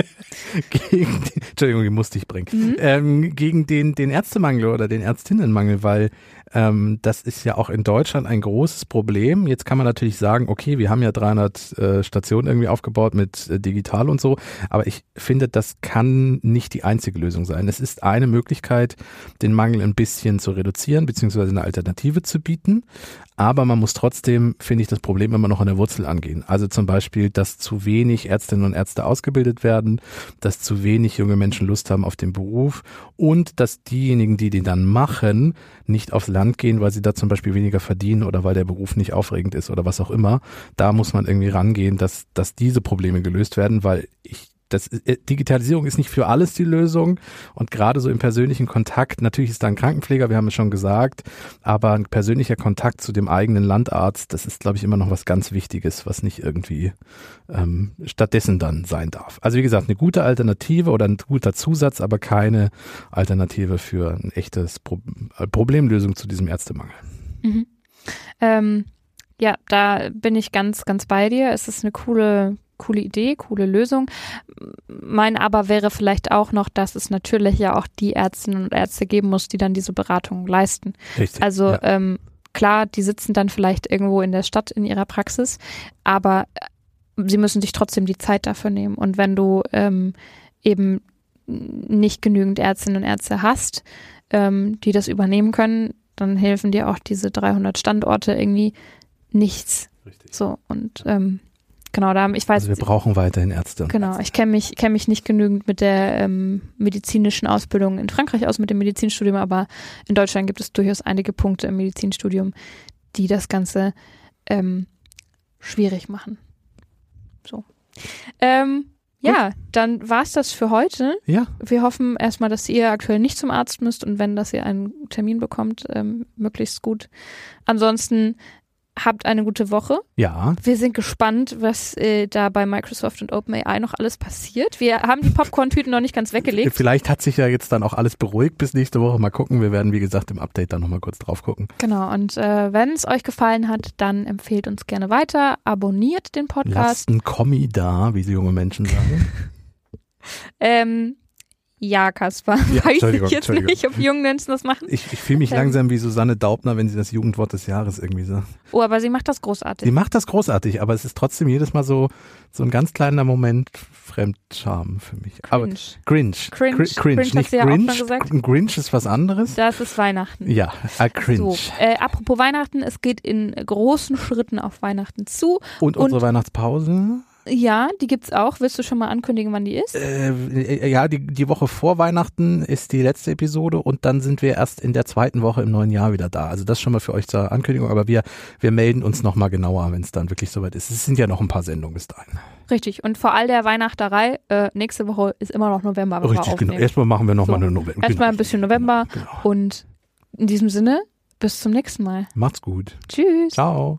B: <laughs> gegen, Entschuldigung, die musste ich bringen.
A: Mhm.
B: Ähm, gegen den, den Ärztemangel oder den Ärztinnenmangel, weil ähm, das ist ja auch in Deutschland ein großes Problem. Jetzt kann man natürlich sagen, okay, wir haben ja 300 äh, Stationen irgendwie aufgebaut mit äh, digital und so, aber ich finde, das kann nicht die einzige Lösung sein. Es ist eine Möglichkeit, den Mangel ein bisschen zu reduzieren, beziehungsweise eine Alternative zu bieten. Aber man muss trotzdem, finde ich, das Problem immer noch an der Wurzel angehen. Also zum Beispiel, dass zu wenig Ärztinnen und Ärzte ausgebildet werden, dass zu wenig junge Menschen Lust haben auf den Beruf und dass diejenigen, die den dann machen, nicht aufs Land gehen, weil sie da zum Beispiel weniger verdienen oder weil der Beruf nicht aufregend ist oder was auch immer. Da muss man irgendwie rangehen, dass, dass diese Probleme gelöst werden, weil ich das, äh, Digitalisierung ist nicht für alles die Lösung und gerade so im persönlichen Kontakt, natürlich ist da ein Krankenpfleger, wir haben es schon gesagt, aber ein persönlicher Kontakt zu dem eigenen Landarzt, das ist, glaube ich, immer noch was ganz Wichtiges, was nicht irgendwie ähm, stattdessen dann sein darf. Also wie gesagt, eine gute Alternative oder ein guter Zusatz, aber keine Alternative für ein echtes Pro äh, Problemlösung zu diesem Ärztemangel.
A: Mhm. Ähm, ja, da bin ich ganz, ganz bei dir. Es ist eine coole, coole Idee, coole Lösung. Mein Aber wäre vielleicht auch noch, dass es natürlich ja auch die Ärztinnen und Ärzte geben muss, die dann diese Beratung leisten.
B: Richtig.
A: Also
B: ja.
A: ähm, klar, die sitzen dann vielleicht irgendwo in der Stadt in ihrer Praxis, aber äh, sie müssen sich trotzdem die Zeit dafür nehmen. Und wenn du ähm, eben nicht genügend Ärztinnen und Ärzte hast, ähm, die das übernehmen können, dann helfen dir auch diese 300 Standorte irgendwie nichts.
B: Richtig.
A: So und ähm, genau da ich weiß
B: Also wir brauchen weiterhin Ärzte.
A: Genau, ich kenne mich, kenn mich nicht genügend mit der ähm, medizinischen Ausbildung in Frankreich aus, mit dem Medizinstudium, aber in Deutschland gibt es durchaus einige Punkte im Medizinstudium, die das Ganze ähm, schwierig machen. So. Ähm, ja, dann war's das für heute.
B: Ja,
A: Wir hoffen erstmal, dass ihr aktuell nicht zum Arzt müsst und wenn, dass ihr einen Termin bekommt, ähm, möglichst gut. Ansonsten habt eine gute Woche.
B: ja.
A: Wir sind gespannt, was äh, da bei Microsoft und OpenAI noch alles passiert. Wir haben die Popcorn-Tüten noch nicht ganz weggelegt.
B: Vielleicht hat sich ja jetzt dann auch alles beruhigt bis nächste Woche. Mal gucken. Wir werden, wie gesagt, im Update dann nochmal kurz drauf gucken.
A: Genau, und äh, wenn es euch gefallen hat, dann empfehlt uns gerne weiter, abonniert den Podcast.
B: Lasst ein Kommi da, wie sie junge Menschen sagen. <laughs>
A: Ähm, ja, Kaspar,
B: Ja,
A: weiß ich jetzt nicht, ob junge Menschen das machen.
B: Ich, ich fühle mich
A: Ähm.
B: langsam wie Susanne Daubner, wenn sie das Jugendwort des Jahres irgendwie sagt.
A: Oh, aber sie macht das großartig.
B: Sie macht das großartig, aber es ist trotzdem jedes Mal so, so ein ganz kleiner Moment Fremdscham für mich. Aber
A: Cringe.
B: Grinch.
A: Cringe.
B: Cringe.
A: Cringe
B: Nicht
A: du ja
B: Grinch. Grinch ist was anderes.
A: Das ist Weihnachten.
B: Ja, äh, Cringe.
A: So, äh, apropos Weihnachten, es geht in großen Schritten auf Weihnachten zu.
B: Und
A: und-
B: unsere Weihnachtspause.
A: Ja, die gibt's auch. Willst du schon mal ankündigen, wann die ist?
B: Äh, ja, die, die Woche vor Weihnachten ist die letzte Episode und dann sind wir erst in der zweiten Woche im neuen Jahr wieder da. Also das schon mal für euch zur Ankündigung, aber wir, wir melden uns nochmal genauer, wenn es dann wirklich soweit ist. Es sind ja noch ein paar Sendungen bis dahin.
A: Richtig. Und vor all der Weihnachterei, äh, nächste Woche ist immer noch November.
B: Richtig, genau. Erstmal machen wir nochmal
A: So.
B: eine November.
A: Erstmal ein bisschen November
B: Genau.
A: und in diesem Sinne, bis zum nächsten Mal.
B: Macht's gut.
A: Tschüss.
B: Ciao.